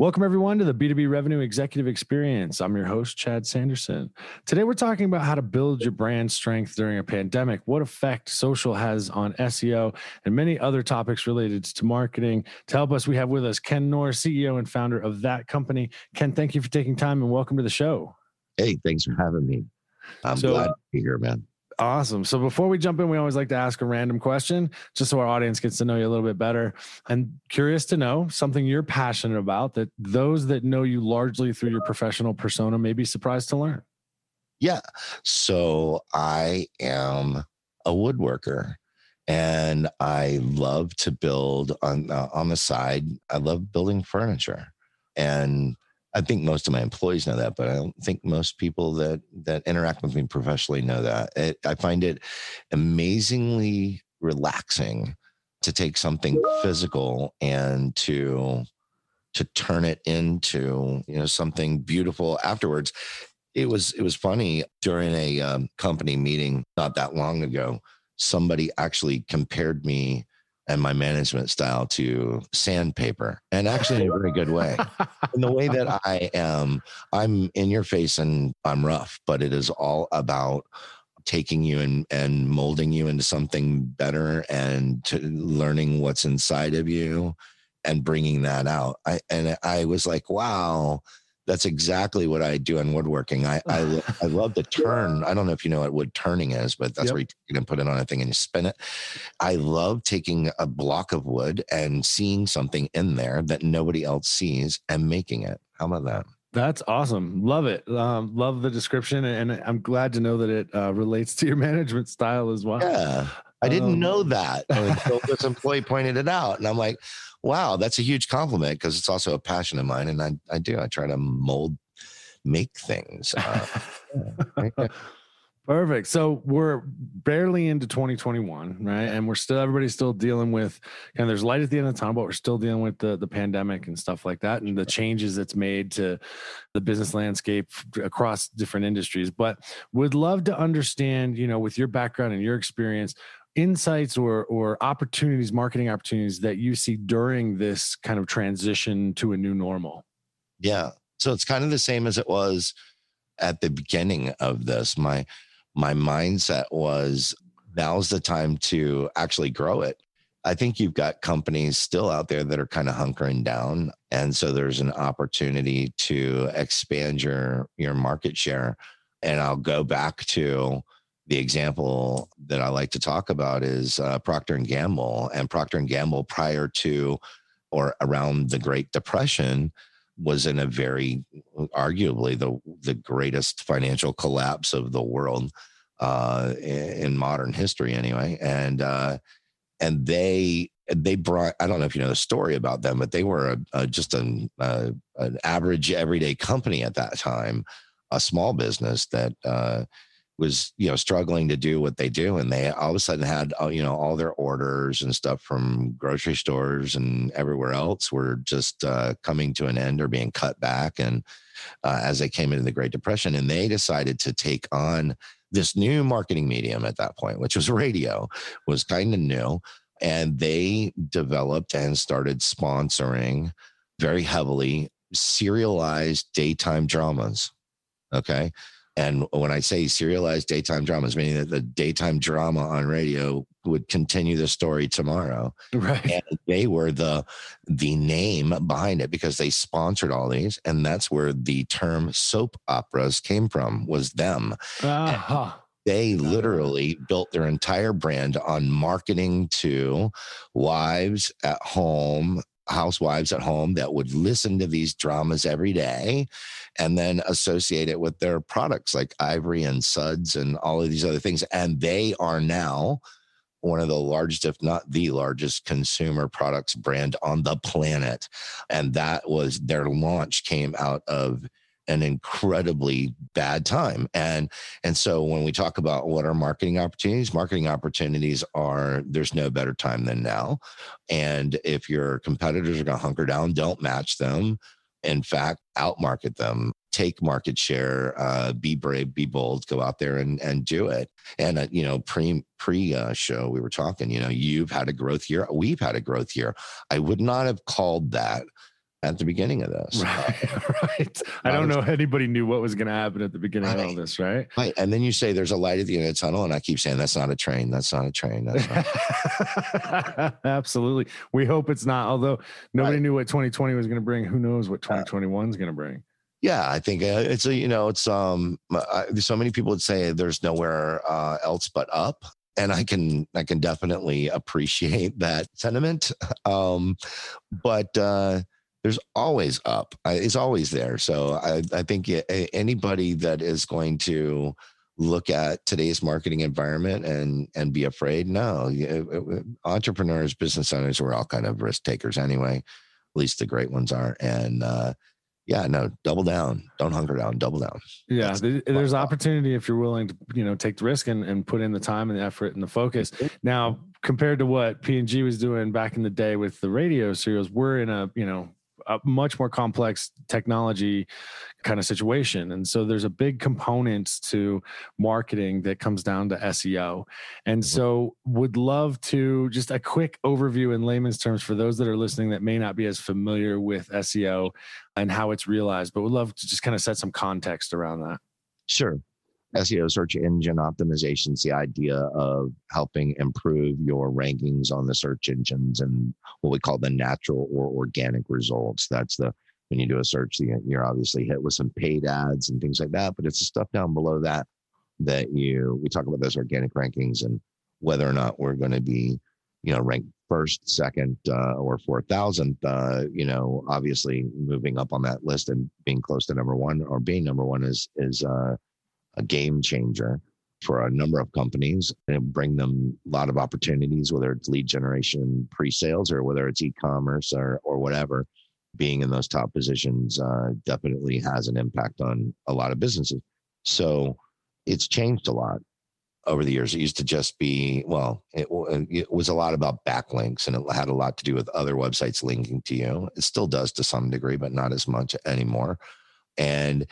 Welcome, everyone, to the B2B Revenue Executive Experience. I'm your host, Chad Sanderson. Today, we're talking about how to build your brand strength during a pandemic, what effect social has on SEO, and many other topics related to marketing. To help us, we have with us Ken Knorr, CEO and founder of That Company. Ken, thank you for taking time and welcome to the show. Hey, thanks for having me. I'm so, glad to be here, man. Awesome. So before we jump in, we always like to ask a random question just so our audience gets to know you a little bit better. I'm curious to know something you're passionate about that those that know you largely through your professional persona may be surprised to learn. Yeah. So I am a woodworker and I love to build on uh, on the side. I love building furniture. And I think most of my employees know that, but I don't think most people that that interact with me professionally know that. It, I find it amazingly relaxing to take something physical and to to turn it into you know something beautiful afterwards. It was it was funny during a um, company meeting not that long ago. Somebody actually compared me and my management style to sandpaper and actually in a very good way. In the way that i am i'm in your face and i'm rough but it is all about taking you and, and molding you into something better and to learning what's inside of you and bringing that out. I and i was like wow that's exactly what I do in woodworking. I I, I love the turn. I don't know if you know what wood turning is, but that's yep. where you, you can put it on a thing and you spin it. I love taking a block of wood and seeing something in there that nobody else sees and making it. How about that? That's awesome. Love it. Um, love the description, and I'm glad to know that it uh, relates to your management style as well. Yeah, I didn't um, know that until this employee pointed it out, and I'm like, wow, that's a huge compliment because it's also a passion of mine. And I, I do, I try to mold, make things. Uh, yeah. Perfect. So we're barely into 2021, right? And we're still everybody's still dealing with and there's light at the end of the tunnel, but we're still dealing with the the pandemic and stuff like that and the changes it's made to the business landscape across different industries. But would love to understand, you know, with your background and your experience, insights or or opportunities marketing opportunities that you see during this kind of transition to a new normal? Yeah. So it's kind of the same as it was at the beginning of this. My my mindset was now's the time to actually grow it. I think you've got companies still out there that are kind of hunkering down and so there's an opportunity to expand your your market share. And i'll go back to the example that I like to talk about is uh, Procter and Gamble, and Procter and Gamble prior to or around the Great Depression was in a very arguably the the greatest financial collapse of the world uh, in modern history, anyway, and uh, and they they brought I don't know if you know the story about them, but they were a, a just an a, an average everyday company at that time, a small business that uh, was you know struggling to do what they do and they all of a sudden had uh, you know all their orders and stuff from grocery stores and everywhere else were just uh, coming to an end or being cut back and uh, as they came into the great depression and they decided to take on this new marketing medium at that point which was radio was kind of new and they developed and started sponsoring very heavily serialized daytime dramas okay and when I say serialized daytime dramas, meaning that the daytime drama on radio would continue the story tomorrow. Right. And they were the the name behind it because they sponsored all these. And that's where the term soap operas came from, was them. Uh-huh. They literally built their entire brand on marketing to wives at home housewives at home that would listen to these dramas every day and then associate it with their products like Ivory and Suds and all of these other things. And they are now one of the largest, if not the largest, consumer products brand on the planet. And that was their launch came out of an incredibly bad time. And and so when we talk about what are marketing opportunities, marketing opportunities are there's no better time than now. And if your competitors are going to hunker down, don't match them. In fact, outmarket them take market share, uh, be brave, be bold, go out there and and do it. And uh, you know, pre pre uh, show we were talking. You know, you've had a growth year. We've had a growth year. I would not have called that at the beginning of this. Right. right. I don't know anybody knew what was going to happen at the beginning right. of all this, right? Right. And then you say there's a light at the end of the tunnel, and I keep saying that's not a train. That's not a train. Not Absolutely. We hope it's not. Although nobody right. knew what 2020 was going to bring. Who knows what 2021 is going to bring? Yeah, I think uh, it's a you know it's um I, so many people would say there's nowhere uh, else but up, and I can I can definitely appreciate that sentiment. Um, but uh, there's always up. Uh, it's always there. So I I think anybody that is going to look at today's marketing environment and and be afraid no uh, uh, entrepreneurs business owners we're all kind of risk takers anyway at least the great ones are and uh yeah, no, double down. Don't hunker down. Double down. Yeah, That's there's opportunity if you're willing to, you know, take the risk and, and put in the time and the effort and the focus. Mm-hmm. Now, compared to what P and G was doing back in the day with the radio serials, we're in a, you know, a much more complex technology kind of situation. And so there's a big component to marketing that comes down to SEO. And mm-hmm. so would love to just a quick overview in layman's terms for those that are listening that may not be as familiar with SEO and how it's realized, but would love to just kind of set some context around that. Sure. SEO search engine optimization is the idea of helping improve your rankings on the search engines and what we call the natural or organic results. That's the when you do a search, you're obviously hit with some paid ads and things like that, but it's the stuff down below that that you we talk about those organic rankings and whether or not we're going to be, you know, ranked first, second, uh, or four thousandth. Uh, you know, obviously moving up on that list and being close to number one or being number one is is uh, a game changer for a number of companies and bring them a lot of opportunities, whether it's lead generation, pre-sales, or whether it's e-commerce or or whatever. Being in those top positions uh, definitely has an impact on a lot of businesses. So it's changed a lot over the years. It used to just be, well, it, it, was a lot about backlinks and it had a lot to do with other websites linking to you. It still does to some degree, but not as much anymore. And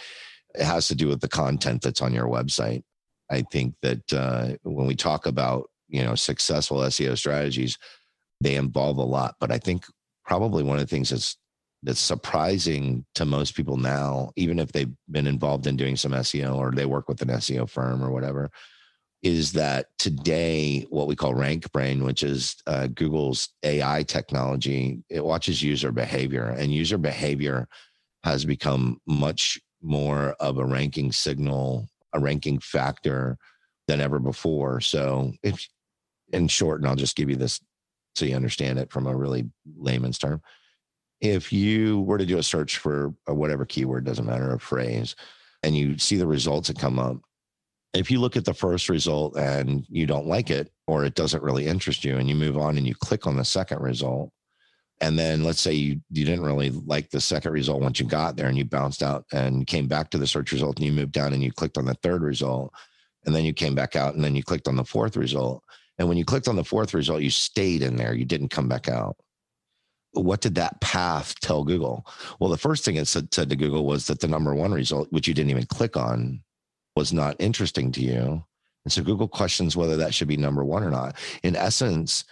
it has to do with the content that's on your website. I think that uh, when we talk about you know successful SEO strategies, they involve a lot. But I think probably one of the things that's that's surprising to most people now, even if they've been involved in doing some SEO or they work with an SEO firm or whatever, is that today what we call RankBrain, which is uh, Google's AI technology, it watches user behavior, and user behavior has become much more of a ranking signal, a ranking factor than ever before. So, if in short, and I'll just give you this so you understand it from a really layman's term. If you were to do a search for whatever keyword, doesn't matter, a phrase, and you see the results that come up, if you look at the first result and you don't like it or it doesn't really interest you and you move on and you click on the second result, and then let's say you, you didn't really like the second result once you got there and you bounced out and came back to the search result and you moved down and you clicked on the third result and then you came back out and then you clicked on the fourth result. And when you clicked on the fourth result you stayed in there. You didn't come back out. What did that path tell google? Well the first thing it said, said to google was that the number one result which you didn't even click on was not interesting to you. And so google questions whether that should be number one or not. In essence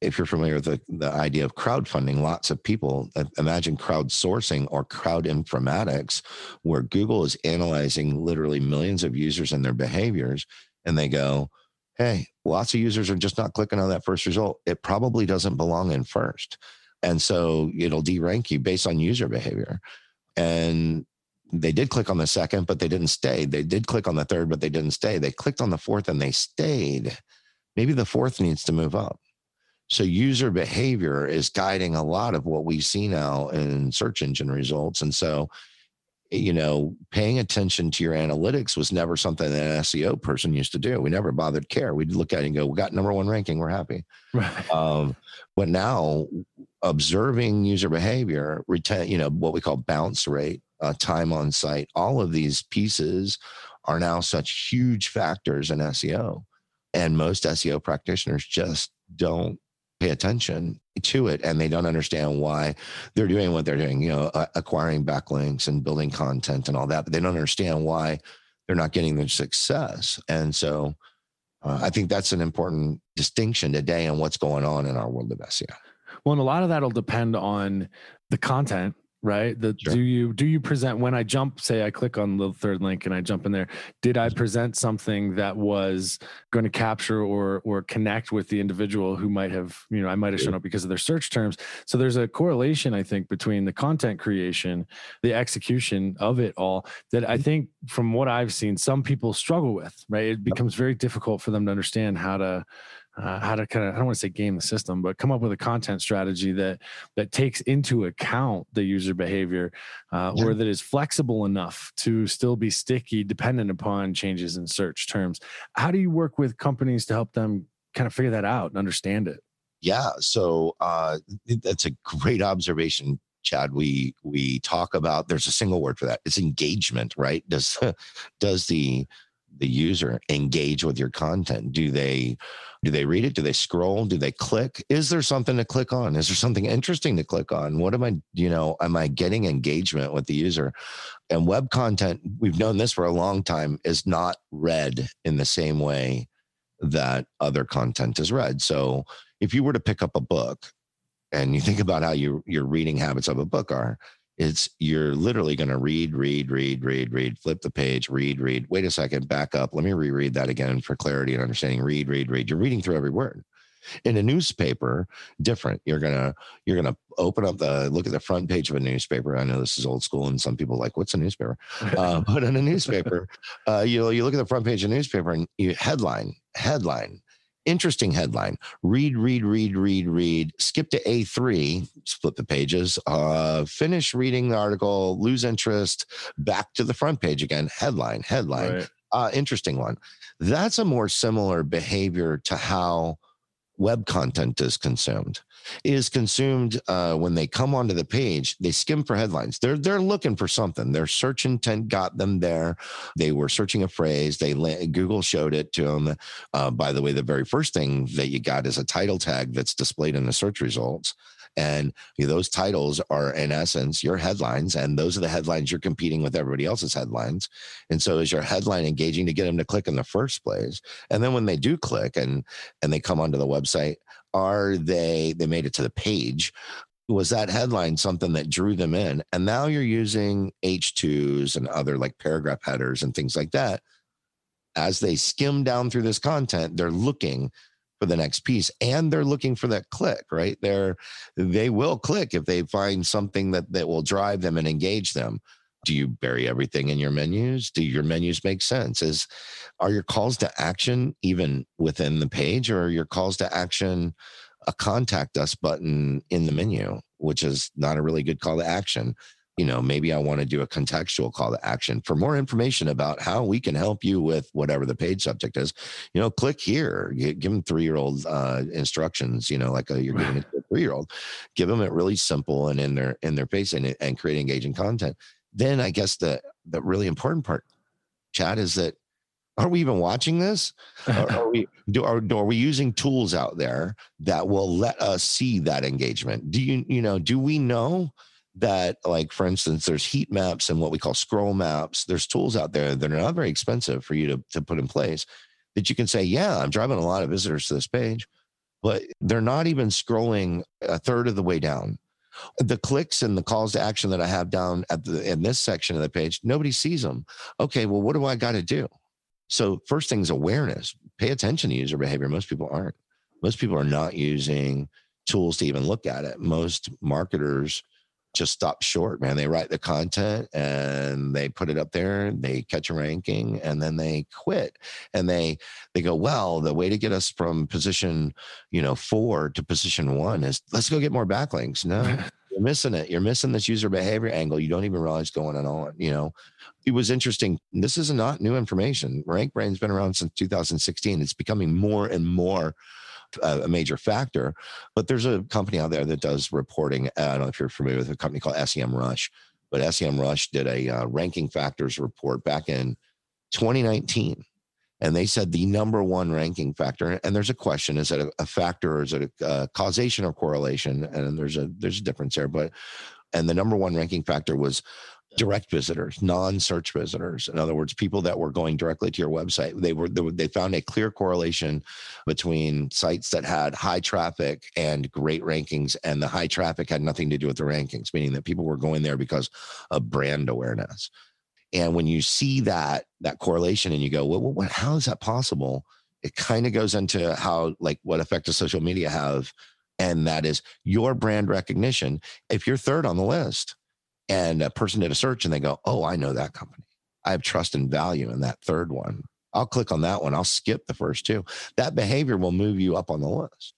if you're familiar with the, the idea of crowdfunding, lots of people uh, imagine crowdsourcing or crowd informatics, where Google is analyzing literally millions of users and their behaviors, and they go, Hey, lots of users are just not clicking on that first result. It probably doesn't belong in first. And so it'll derank you based on user behavior. And they did click on the second, but they didn't stay. They did click on the third, but they didn't stay. They clicked on the fourth and they stayed. Maybe the fourth needs to move up so user behavior is guiding a lot of what we see now in search engine results. And so, you know, paying attention to your analytics was never something that an SEO person used to do. We never bothered care. We'd look at it and go, we got number one ranking. We're happy. Right. Um, but now observing user behavior, retain, you know, what we call bounce rate uh, time on site. All of these pieces are now such huge factors in SEO. And most SEO practitioners just don't pay attention to it and they don't understand why they're doing what they're doing, you know, uh, acquiring backlinks and building content and all that, but they don't understand why they're not getting the success. And so uh, I think that's an important distinction today on what's going on in our world of SEO. Well, and a lot of that'll depend on the content right? The sure. do you do you present when i jump say i click on the third link and i jump in there did i present something that was going to capture or or connect with the individual who might have you know i might have shown up because of their search terms? So there's a correlation i think between the content creation the execution of it all that i mm-hmm. think from what i've seen some people struggle with right? It becomes very difficult for them to understand how to uh, how to kind of I don't want to say game the system, but come up with a content strategy that that takes into account the user behavior, uh, yeah. or that is flexible enough to still be sticky, dependent upon changes in search terms. How do you work with companies to help them kind of figure that out and understand it? Yeah, so uh, that's a great observation, Chad. We we talk about there's a single word for that. It's engagement, right? Does does the the user engage with your content? Do they do they read it? Do they scroll? Do they click? Is there something to click on? Is there something interesting to click on? What am I, you know, am I getting engagement with the user? And web content, we've known this for a long time, is not read in the same way that other content is read. So if you were to pick up a book and you think about how your your reading habits of a book are, it's you're literally going to read, read, read, read, read, flip the page, read, read. Wait a second, back up. Let me reread that again for clarity and understanding. Read, read, read. You're reading through every word. In a newspaper, different. You're gonna you're gonna open up the look at the front page of a newspaper. I know this is old school, and some people like, "What's a newspaper?" Uh, but in a newspaper, uh, you know, you look at the front page of a newspaper and you headline headline interesting headline read read read read read skip to a3 split the pages uh finish reading the article lose interest back to the front page again headline headline right. uh interesting one that's a more similar behavior to how web content is consumed is consumed uh, when they come onto the page they skim for headlines. They're they're looking for something. Their search intent got them there. They were searching a phrase. They google showed it to them uh, by the way the very first thing that you got is a title tag that's displayed in the search results and you know, those titles are, in essence, your headlines. And those are the headlines you're competing with everybody else's headlines. And so is your headline engaging to get them to click in the first place? And then when they do click and and they come onto the website, are they they made it to the page? was that headline something that drew them in and now you're using h2s and other like paragraph headers and things like that as they skim down through this content they're looking for the next piece and they're looking for that click right? They're they will click if they find something that that will drive them and engage them. Do you bury everything in your menus? Do your menus make sense? Is are your calls to action even within the page or are your calls to action a contact us button in the menu which is not a really good call to action you know, maybe I want to do a contextual call to action for more information about how we can help you with whatever the page subject is. You know, click here, give them three year old uh, instructions. You know, like a, you're giving it to a three year old. Give them it really simple and in their in their face and and create engaging content. Then I guess the the really important part, Chad, is that are we even watching this? are, are, we do are, are we using tools out there that will let us see that engagement? Do you you know do we know? That like for instance there's heat maps and what we call scroll maps. There's tools out there that are not very expensive for you to, to put in place that you can say yeah i'm driving a lot of visitors to this page but they're not even scrolling a third of the way down. The clicks and the calls to action that i have down at the in this section of the page nobody sees them okay well what do i got to do? So first thing is awareness. Pay attention to user behavior. Most people aren't. Most people are not using tools to even look at it. Most marketers just stop short, man. They write the content and they put it up there, they catch a ranking, and then they quit. And they they go, well, the way to get us from position, you know, four to position one is let's go get more backlinks. No, you're missing it. You're missing this user behavior angle. You don't even realize going on. You know, it was interesting. This is not new information. RankBrain's been around since 2016. It's becoming more and more Uh, a major factor. But there's a company out there that does reporting. Uh, I don't know if you're familiar with a company called SEMrush. but SEMrush did a uh, ranking factors report back in 2019 and they said the number one ranking factor and there's a question is it a, a factor or is it a, a, causation or correlation and there's a there's a difference there but and the number one ranking factor was direct visitors non-search visitors in other words people that were going directly to your website they were they found a clear correlation between sites that had high traffic and great rankings and the high traffic had nothing to do with the rankings meaning that people were going there because of brand awareness and when you see that that correlation and you go, well, what, how is that possible? It kind of goes into how like what effect does social media have? And that is your brand recognition. If you're third on the list and a person did a search and they go, oh, I know that company. I have trust and value in that third one. I'll click on that one. I'll skip the first two. That behavior will move you up on the list.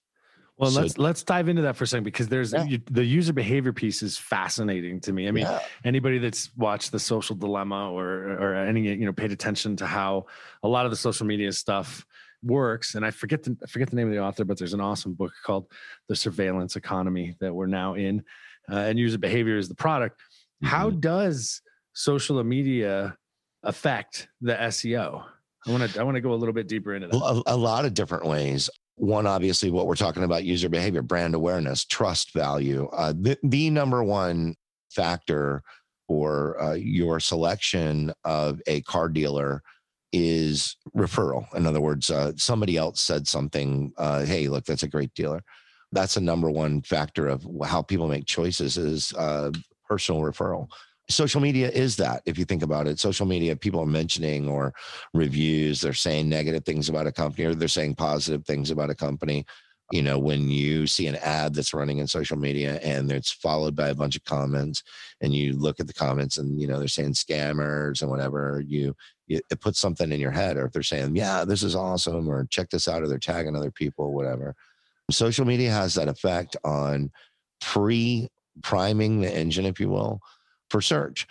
Well, so, let's let's dive into that for a second because there's yeah. the user behavior piece is fascinating to me. I mean, yeah. anybody that's watched the Social Dilemma or or any you know paid attention to how a lot of the social media stuff works, and I forget the I forget the name of the author, but there's an awesome book called The Surveillance Economy that we're now in, uh, and user behavior is the product. Mm-hmm. How does social media affect the SEO? I want to I want to go a little bit deeper into that. Well, a, a, lot of different ways. One, obviously, what we're talking about user behavior, brand awareness, trust value. Uh, the, the number one factor for uh, your selection of a car dealer is referral. In other words, uh, somebody else said something, uh, hey, look, that's a great dealer. That's a number one factor of how people make choices is uh, personal referral. Social media is that if you think about it. Social media people are mentioning or reviews they're saying negative things about a company or they're saying positive things about a company. You know when you see an ad that's running in social media and it's followed by a bunch of comments and you look at the comments and you know they're saying scammers and whatever you, it puts something in your head. Or if they're saying yeah this is awesome or check this out or they're tagging other people whatever. Social media has that effect on pre priming the engine if you will for search.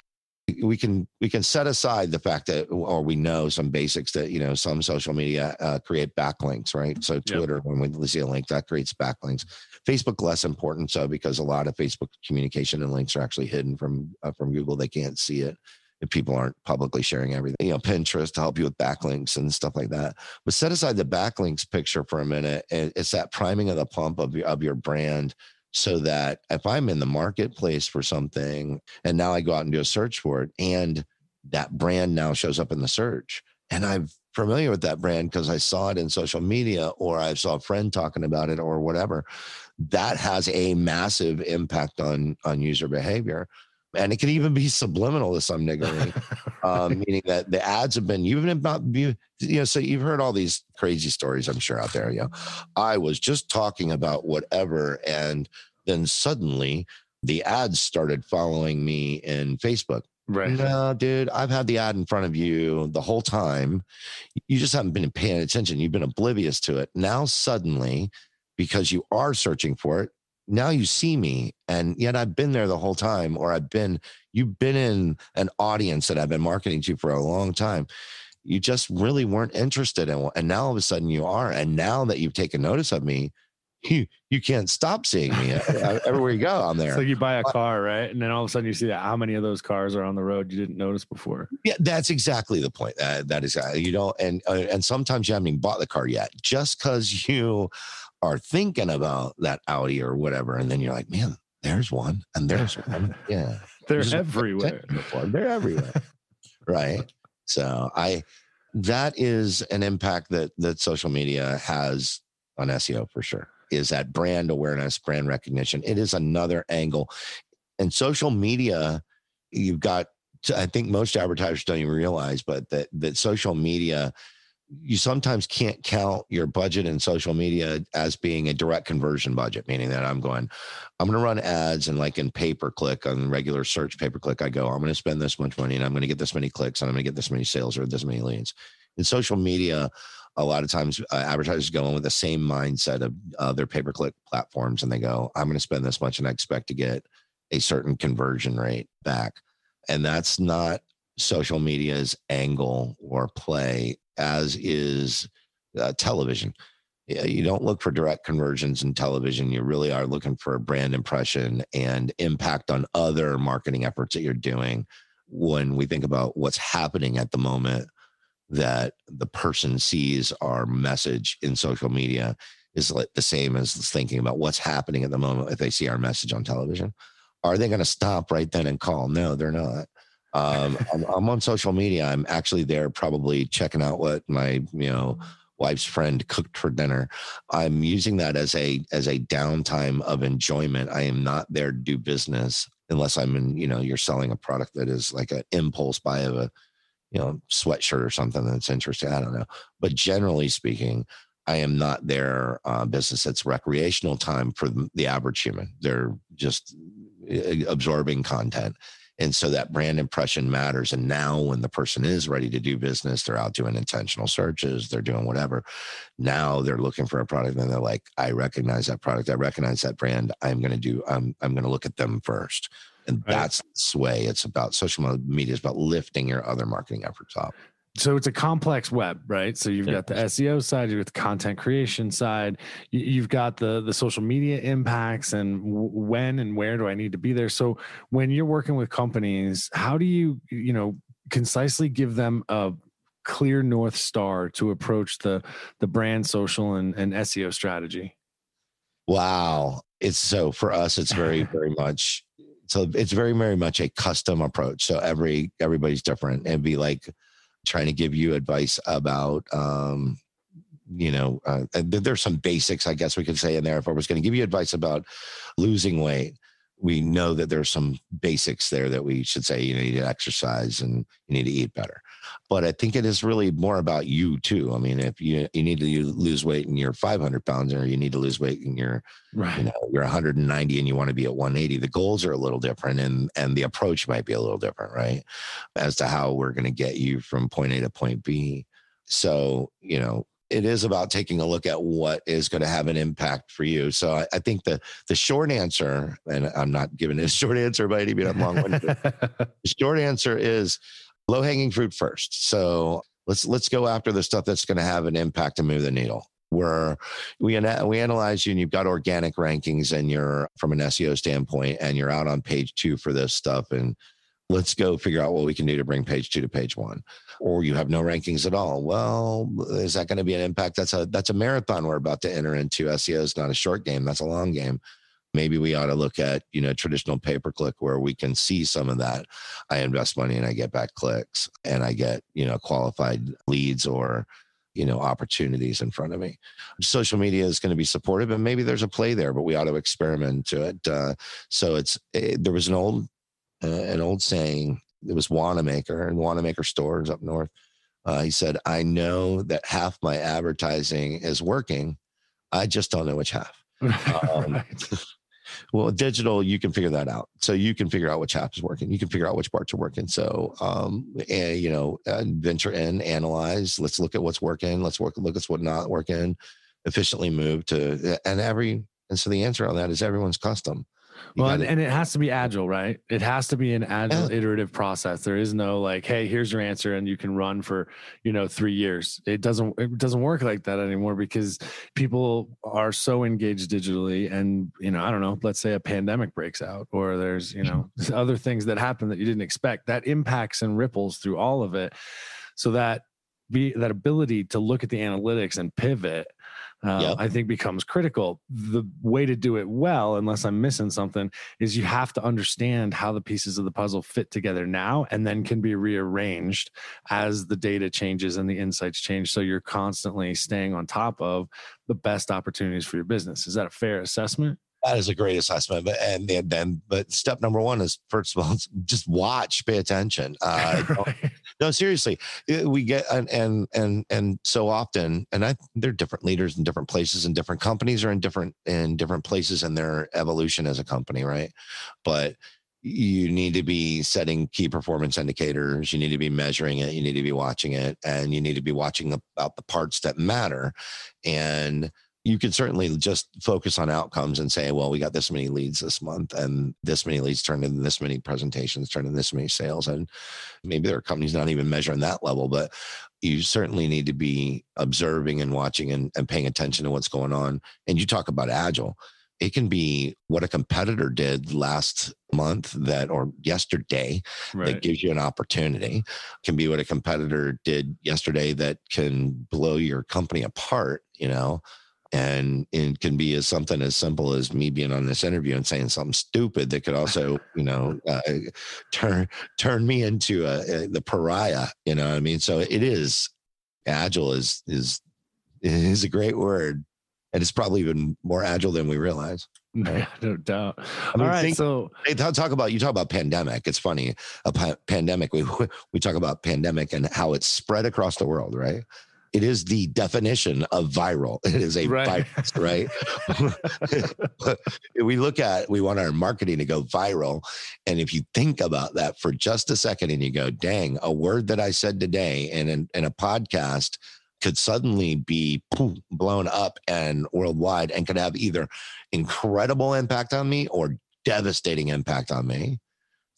We can we can set aside the fact that or we know some basics that you know some social media uh, create backlinks right? So twitter yep. when we see a link that creates backlinks. Facebook less important so because a lot of facebook communication and links are actually hidden from uh, from google. They can't see it if people aren't publicly sharing everything. You know pinterest to help you with backlinks and stuff like that. But set aside the backlinks picture for a minute it's that priming of the pump of your, of your brand so that if I'm in the marketplace for something and now I go out and do a search for it and that brand now shows up in the search and I'm familiar with that brand because I saw it in social media or I saw a friend talking about it or whatever, that has a massive impact on on user behavior. And it can even be subliminal to some degree, um, meaning that the ads have been, you've been about, you know, so you've heard all these crazy stories, I'm sure, out there. You know, I was just talking about whatever. And then suddenly the ads started following me in Facebook. Right. No, dude, I've had the ad in front of you the whole time. You just haven't been paying attention. You've been oblivious to it. Now, suddenly, because you are searching for it, now you see me and yet i've been there the whole time or i've been you've been in an audience that i've been marketing to for a long time. You just really weren't interested in and now all of a sudden you are and now that you've taken notice of me you you can't stop seeing me everywhere you go i'm there. so you buy a car right? And then all of a sudden you see that how many of those cars are on the road you didn't notice before. Yeah that's exactly the point uh, that is uh, you know and uh, and sometimes you haven't even bought the car yet. Just because you are thinking about that Audi or whatever, and then you're like, man, there's one, and there's one. Yeah, they're there's everywhere. They're everywhere, right? So I, that is an impact that that social media has on SEO for sure. Is that brand awareness, brand recognition? It is another angle, and social media. You've got. I think most advertisers don't even realize, but that that social media you sometimes can't count your budget in social media as being a direct conversion budget, meaning that I'm going, I'm going to run ads and like in pay per click on regular search pay per click, I go, I'm going to spend this much money and I'm going to get this many clicks and I'm going to get this many sales or this many leads. In social media, a lot of times uh, advertisers go in with the same mindset of uh, their pay per click platforms and they go, I'm going to spend this much and I expect to get a certain conversion rate back. And that's not social media's angle or play as is uh, television. you don't look for direct conversions in television. You really are looking for a brand impression and impact on other marketing efforts that you're doing. When we think about what's happening at the moment, that the person sees our message in social media is the same as thinking about what's happening at the moment if they see our message on television. Are they going to stop right then and call? No, they're not. Um, I'm, I'm on social media. I'm actually there, probably checking out what my you know wife's friend cooked for dinner. I'm using that as a as a downtime of enjoyment. I am not there to do business unless I'm in, you know, you're selling a product that is like an impulse buy of a, you know, sweatshirt or something that's interesting. I don't know. But generally speaking, I am not their uh, business. It's recreational time for the average human. They're just eh, absorbing content. And so that brand impression matters. And now, when the person is ready to do business, they're out doing intentional searches, they're doing whatever. Now they're looking for a product and they're like, I recognize that product. I recognize that brand. I'm going to do, I'm, I'm going to look at them first. And right. that's the way It's about social media, is about lifting your other marketing efforts up so it's a complex web, right? So you've got the SEO side, you've got the content creation side, you've got the the social media impacts, and when and where do I need to be there? So when you're working with companies, how do you you know concisely give them a clear north star to approach the the brand, social, and, and SEO strategy? Wow, it's so for us, it's very very much so it's very very much a custom approach. So every everybody's different, and be like trying to give you advice about um, you know uh, there's some basics i guess we could say in there if i was going to give you advice about losing weight. We know that there's some basics there that we should say you, know, you need to exercise and you need to eat better but i think it is really more about you too i mean if you you need to lose weight and you're 500 pounds or you need to lose weight and you're right. you know you're 190 and you want to be at 180 the goals are a little different and and the approach might be a little different right as to how we're going to get you from point a to point b so you know it is about taking a look at what is going to have an impact for you. So I, I, think the the short answer, and I'm not giving a short answer by any means, I'm long winded. the short answer is low hanging fruit first. So let's let's go after the stuff that's going to have an impact and move the needle. Where we we analyze you and you've got organic rankings and you're from an SEO standpoint and you're out on page two for this stuff and let's go figure out what we can do to bring page two to page one. Or you have no rankings at all. Well is that going to be an impact? That's a that's a marathon we're about to enter into. Seo is not a short game. That's a long game maybe we ought to look at you know traditional pay per click where we can see some of that i invest money and i get back clicks and i get you know qualified leads or you know opportunities in front of me social media is going to be supportive and maybe there's a play there but we ought to experiment to it uh, so it's it, eh, there was an old uh, an old saying. It was Wanamaker and Wanamaker stores up north. Uh, he said, "I know that half my advertising is working. I just don't know which half." Um, well, digital, you can figure that out. So you can figure out which half is working. You can figure out which parts are working. So, um, and you know, uh, venture in, analyze. Let's look at what's working. Let's work. Look at what's not working. Efficiently move to, and every. And so the answer on that is everyone's custom well, and, and, it has to be agile, right? It has to be an agile, yeah. iterative process. There is no like, hey, here's your answer, and you can run for you know three years. It doesn't it doesn't work like that anymore because people are so engaged digitally, and you know, I don't know. Let's say a pandemic breaks out, or there's you know other things that happen that you didn't expect. That impacts and ripples through all of it, so that be that ability to look at the analytics and pivot uh, yep. I think becomes critical. The way to do it well, unless I'm missing something, is you have to understand how the pieces of the puzzle fit together now and then can be rearranged as the data changes and the insights change. So you're constantly staying on top of the best opportunities for your business. Is that a fair assessment? That is a great assessment. But and then, but step number one is first of all, just watch, pay attention. Uh, no, seriously, we get and and and and so often, and I they're different leaders in different places, and different companies are in different in different places in their evolution as a company, right? But you need to be setting key performance indicators. You need to be measuring it. You need to be watching it, and you need to be watching about the parts that matter. And you could certainly just focus on outcomes and say, well, we got this many leads this month and this many leads turned into this many presentations, turned into this many sales. And maybe there are companies not even measuring that level, but you certainly need to be observing and watching and, and paying attention to what's going on. And you talk about agile. It can be what a competitor did last month that or yesterday right. that gives you an opportunity. It can be what a competitor did yesterday that can blow your company apart, you know and it can be as something as simple as me being on this interview and saying something stupid that could also you know uh, turn turn me into a, a, the pariah you know what i mean so it is agile is is is a great word and it's probably even more agile than we realize no doubt. I mean, All right, think, so talk about you talk about pandemic. It's funny, a pa- pandemic. We we talk about pandemic and how it's spread across the world, right? It is the definition of viral. It is a right. virus, right? we look at, we want our marketing to go viral. And if you think about that for just a second and you go, dang, a word that I said today in, in, in a podcast could suddenly be blown up and worldwide and could have either incredible impact on me or devastating impact on me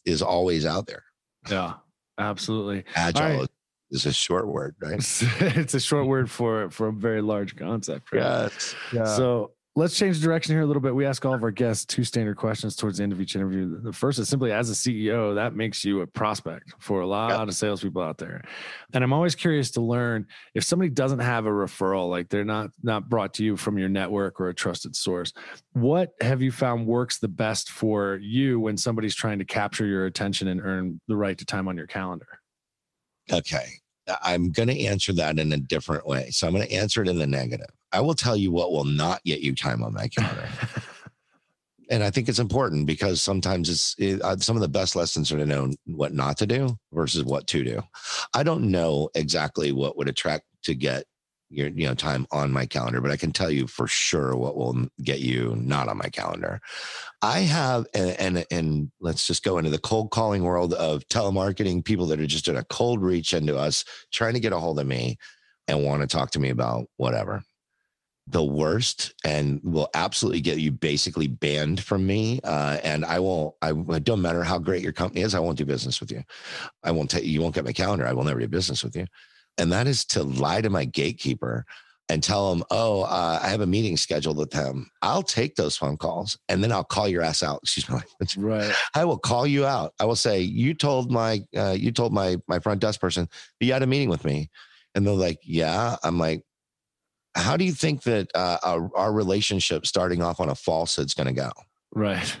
is always out there. Yeah, absolutely. Agile is a short word, right? it's a short word for for a very large concept. Right? Yes. Yeah. So let's change direction here a little bit. We ask all of our guests two standard questions towards the end of each interview. The first is simply as a CEO, that makes you a prospect for a lot yep. of salespeople out there. And I'm always curious to learn if somebody doesn't have a referral, like they're not not brought to you from your network or a trusted source. What have you found works the best for you when somebody's trying to capture your attention and earn the right to time on your calendar? Okay. I'm going to answer that in a different way. So I'm going to answer it in the negative. I will tell you what will not get you time on my calendar. and I think it's important because sometimes it's it, uh, some of the best lessons are to know what not to do versus what to do. I don't know exactly what would attract to get your you know time on my calendar but i can tell you for sure what will get you not on my calendar i have and and, and let's just go into the cold calling world of telemarketing people that are just doing a cold reach into us trying to get a hold of me and want to talk to me about whatever the worst and will absolutely get you basically banned from me. Uh, and I won't, I, don't matter how great your company is. I won't do business with you. I won't take, you won't get my calendar. I will never do business with you and that is to lie to my gatekeeper and tell them, oh, uh, I have a meeting scheduled with them. I'll take those phone calls and then I'll call your ass out. Excuse me. Right. I will call you out. I will say, you told my, uh, you told my, my front desk person that you had a meeting with me. And they're like, yeah. I'm like, how do you think that uh, our, our relationship starting off on a falsehood is going to go? Right.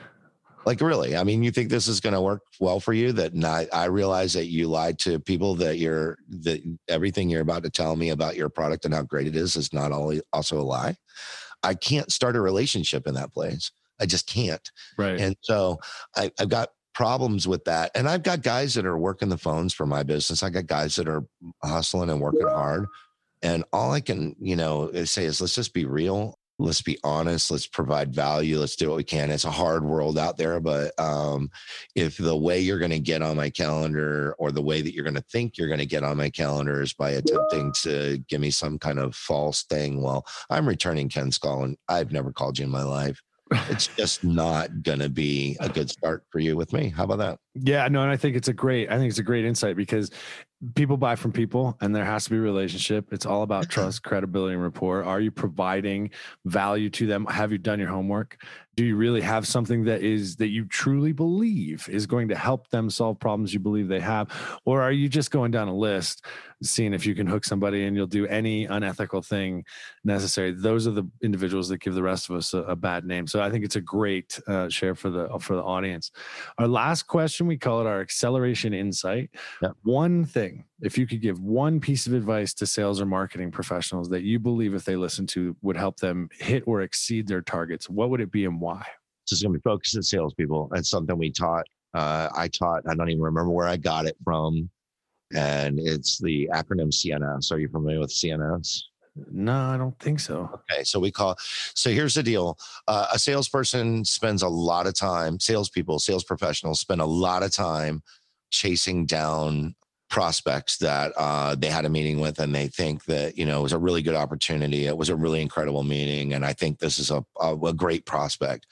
Like really, I mean, you think this is going to work well for you? That not, I realize that you lied to people that you're that everything you're about to tell me about your product and how great it is is not only also a lie. I can't start a relationship in that place. I just can't. Right. And so I, I've got problems with that. And I've got guys that are working the phones for my business. I got guys that are hustling and working hard. And all I can, you know, say is let's just be real let's be honest let's provide value let's do what we can. It's a hard world out there but um, if the way you're going to get on my calendar or the way that you're going to think you're going to get on my calendar is by attempting to give me some kind of false thing well i'm returning ken's call and i've never called you in my life. It's just not going to be a good start for you with me. How about that? Yeah no and i think it's a great i think it's a great insight because people buy from people and there has to be a relationship. It's all about trust credibility and rapport. Are you providing value to them? Have you done your homework do you really have something that is that you truly believe is going to help them solve problems you believe they have? Or are you just going down a list seeing if you can hook somebody and you'll do any unethical thing necessary? Those are the individuals that give the rest of us a, a bad name. So i think it's a great uh, share for the for the audience. Our last question we call it our acceleration insight. Yeah. one thing thing, if you could give one piece of advice to sales or marketing professionals that you believe if they listen to would help them hit or exceed their targets, what would it be and why? This is going to be focused at salespeople. It's something we taught. Uh, I taught, I don't even remember where I got it from. And it's the acronym CNS. Are you familiar with CNS? No, I don't think so. Okay, so we call. So here's the deal: uh, a salesperson spends a lot of time. Salespeople, sales professionals spend a lot of time chasing down prospects that uh, they had a meeting with and they think that you know it was a really good opportunity. It was a really incredible meeting and i think this is a, a, a great prospect.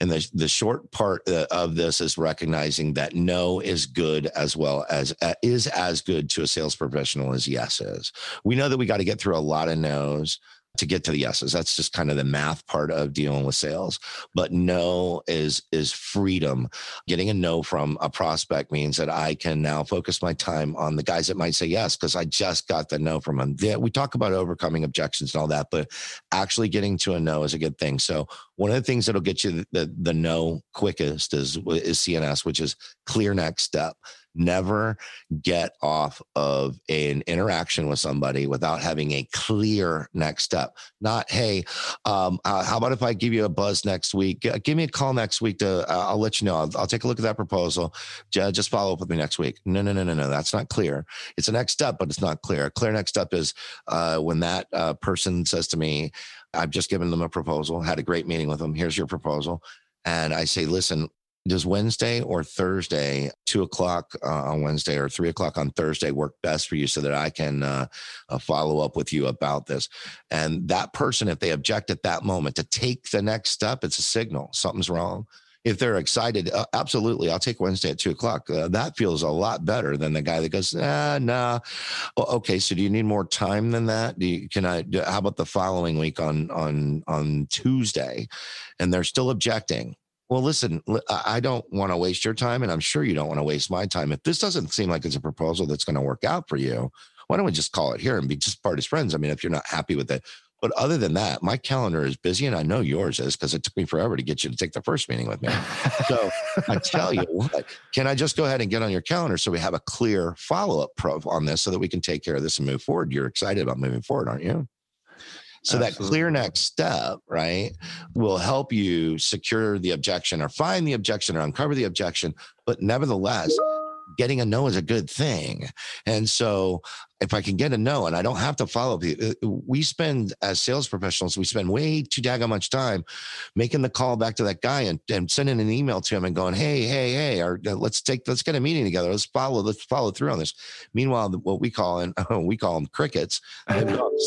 And the, the short part uh, of this is recognizing that no is good as well as uh, is as good to a sales professional as yes is. We know that we got to get through a lot of no's to get to the yeses. That's just kind of the math part of dealing with sales. But no is is freedom. Getting a no from a prospect means that I can now focus my time on the guys that might say yes because I just got the no from them. Yeah, we talk about overcoming objections and all that, but actually getting to a no is a good thing. So one of the things that'll get you the the, the no quickest is is CNS, which is clear next step never get off of an interaction with somebody without having a clear next step. Not, hey, um, uh, how about if I give you a buzz next week? give me a call next week to, uh, I'll let you know. I'll, I'll, take a look at that proposal. just follow up with me next week. No, no, no, no, no. That's not clear. It's a next step, but it's not clear. A clear next step is uh, when that uh, person says to me, I've just given them a proposal, had a great meeting with them. Here's your proposal. And I say, listen, does Wednesday or Thursday, two o'clock uh, on Wednesday or three o'clock on Thursday work best for you so that I can uh, uh, follow up with you about this? And that person, if they object at that moment to take the next step, it's a signal something's wrong. If they're excited, uh, absolutely, I'll take Wednesday at two o'clock. Uh, that feels a lot better than the guy that goes, nah, nah. Well, okay, so do you need more time than that? Do you, can I? Do, how about the following week on on on Tuesday? And they're still objecting well, listen, I don't want to waste your time, and I'm sure you don't want to waste my time. If this doesn't seem like it's a proposal that's going to work out for you, why don't we just call it here and be just part as friends? I mean, if you're not happy with it. But other than that, my calendar is busy, and I know yours is because it took me forever to get you to take the first meeting with me. So I tell you what, can I just go ahead and get on your calendar so we have a clear follow up on this so that we can take care of this and move forward? You're excited about moving forward, aren't you? So Absolutely. that clear next step, right, will help you secure the objection or find the objection or uncover the objection. But nevertheless, getting a no is a good thing. And so if I can get a no and I don't have to follow people, uh, we spend as sales professionals, we spend way too daggone much time making the call back to that guy and, and sending an email to him and going, Hey, hey, hey, or uh, let's take, let's get a meeting together. Let's follow, let's follow through on this. Meanwhile, what we call, and we call them crickets,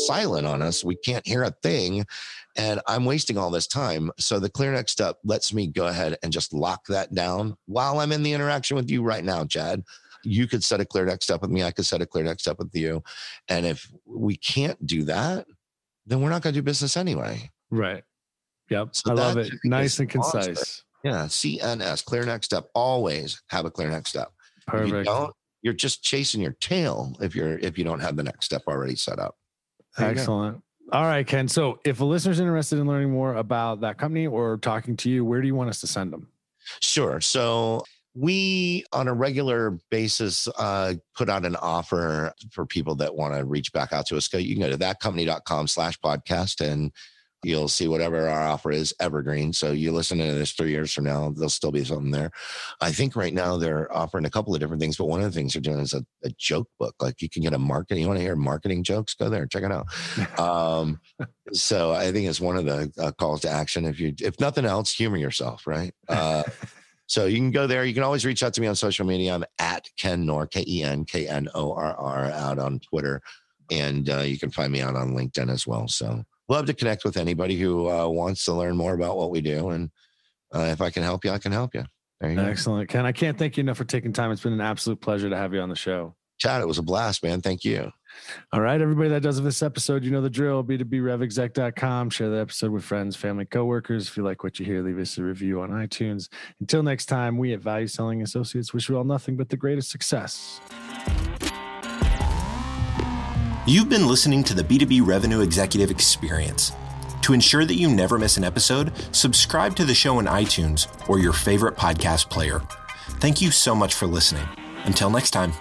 silent on us. We can't hear a thing and I'm wasting all this time. So the clear next step lets me go ahead and just lock that down while I'm in the interaction with you right now, Chad you could set a clear next step with me. I could set a clear next step with you. And if we can't do that, then we're not going to do business anyway. Right. Yep. So I love it. Nice and concise. Yeah. CNS, clear next step. Always have a clear next step. Perfect. If you don't, you're just chasing your tail if you're if you don't have the next step already set up. Excellent. All right, Ken. So if a listener's interested in learning more about That Company or talking to you, where do you want us to send them? Sure. So we on a regular basis uh, put out an offer for people that want to reach back out to us go you can go to thatcompany.com slash podcast and you'll see whatever our offer is evergreen. So you listen to this three years from now there'll still be something there. I think right now they're offering a couple of different things but one of the things they're doing is a, a joke book. Like you can get a marketing you want to hear marketing jokes? Go there check it out. Um, so i think it's one of the uh, calls to action if you if nothing else humor yourself right? Uh, so you can go there. You can always reach out to me on social media. I'm at Ken Knorr, K E N K N O R R, out on Twitter. And uh, you can find me out on LinkedIn as well. So love to connect with anybody who uh, wants to learn more about what we do. And uh, if I can help you, I can help you. you Excellent. Go. Ken, I can't thank you enough for taking time. It's been an absolute pleasure to have you on the show. Chad, it was a blast, man. Thank you. All right, everybody that does this episode, you know the drill. B2BRevExec.com. Share the episode with friends, family, coworkers. If you like what you hear, leave us a review on iTunes. Until next time, we at Value Selling Associates wish you all nothing but the greatest success. You've been listening to the B2B Revenue Executive Experience. To ensure that you never miss an episode, subscribe to the show in iTunes or your favorite podcast player. Thank you so much for listening. Until next time.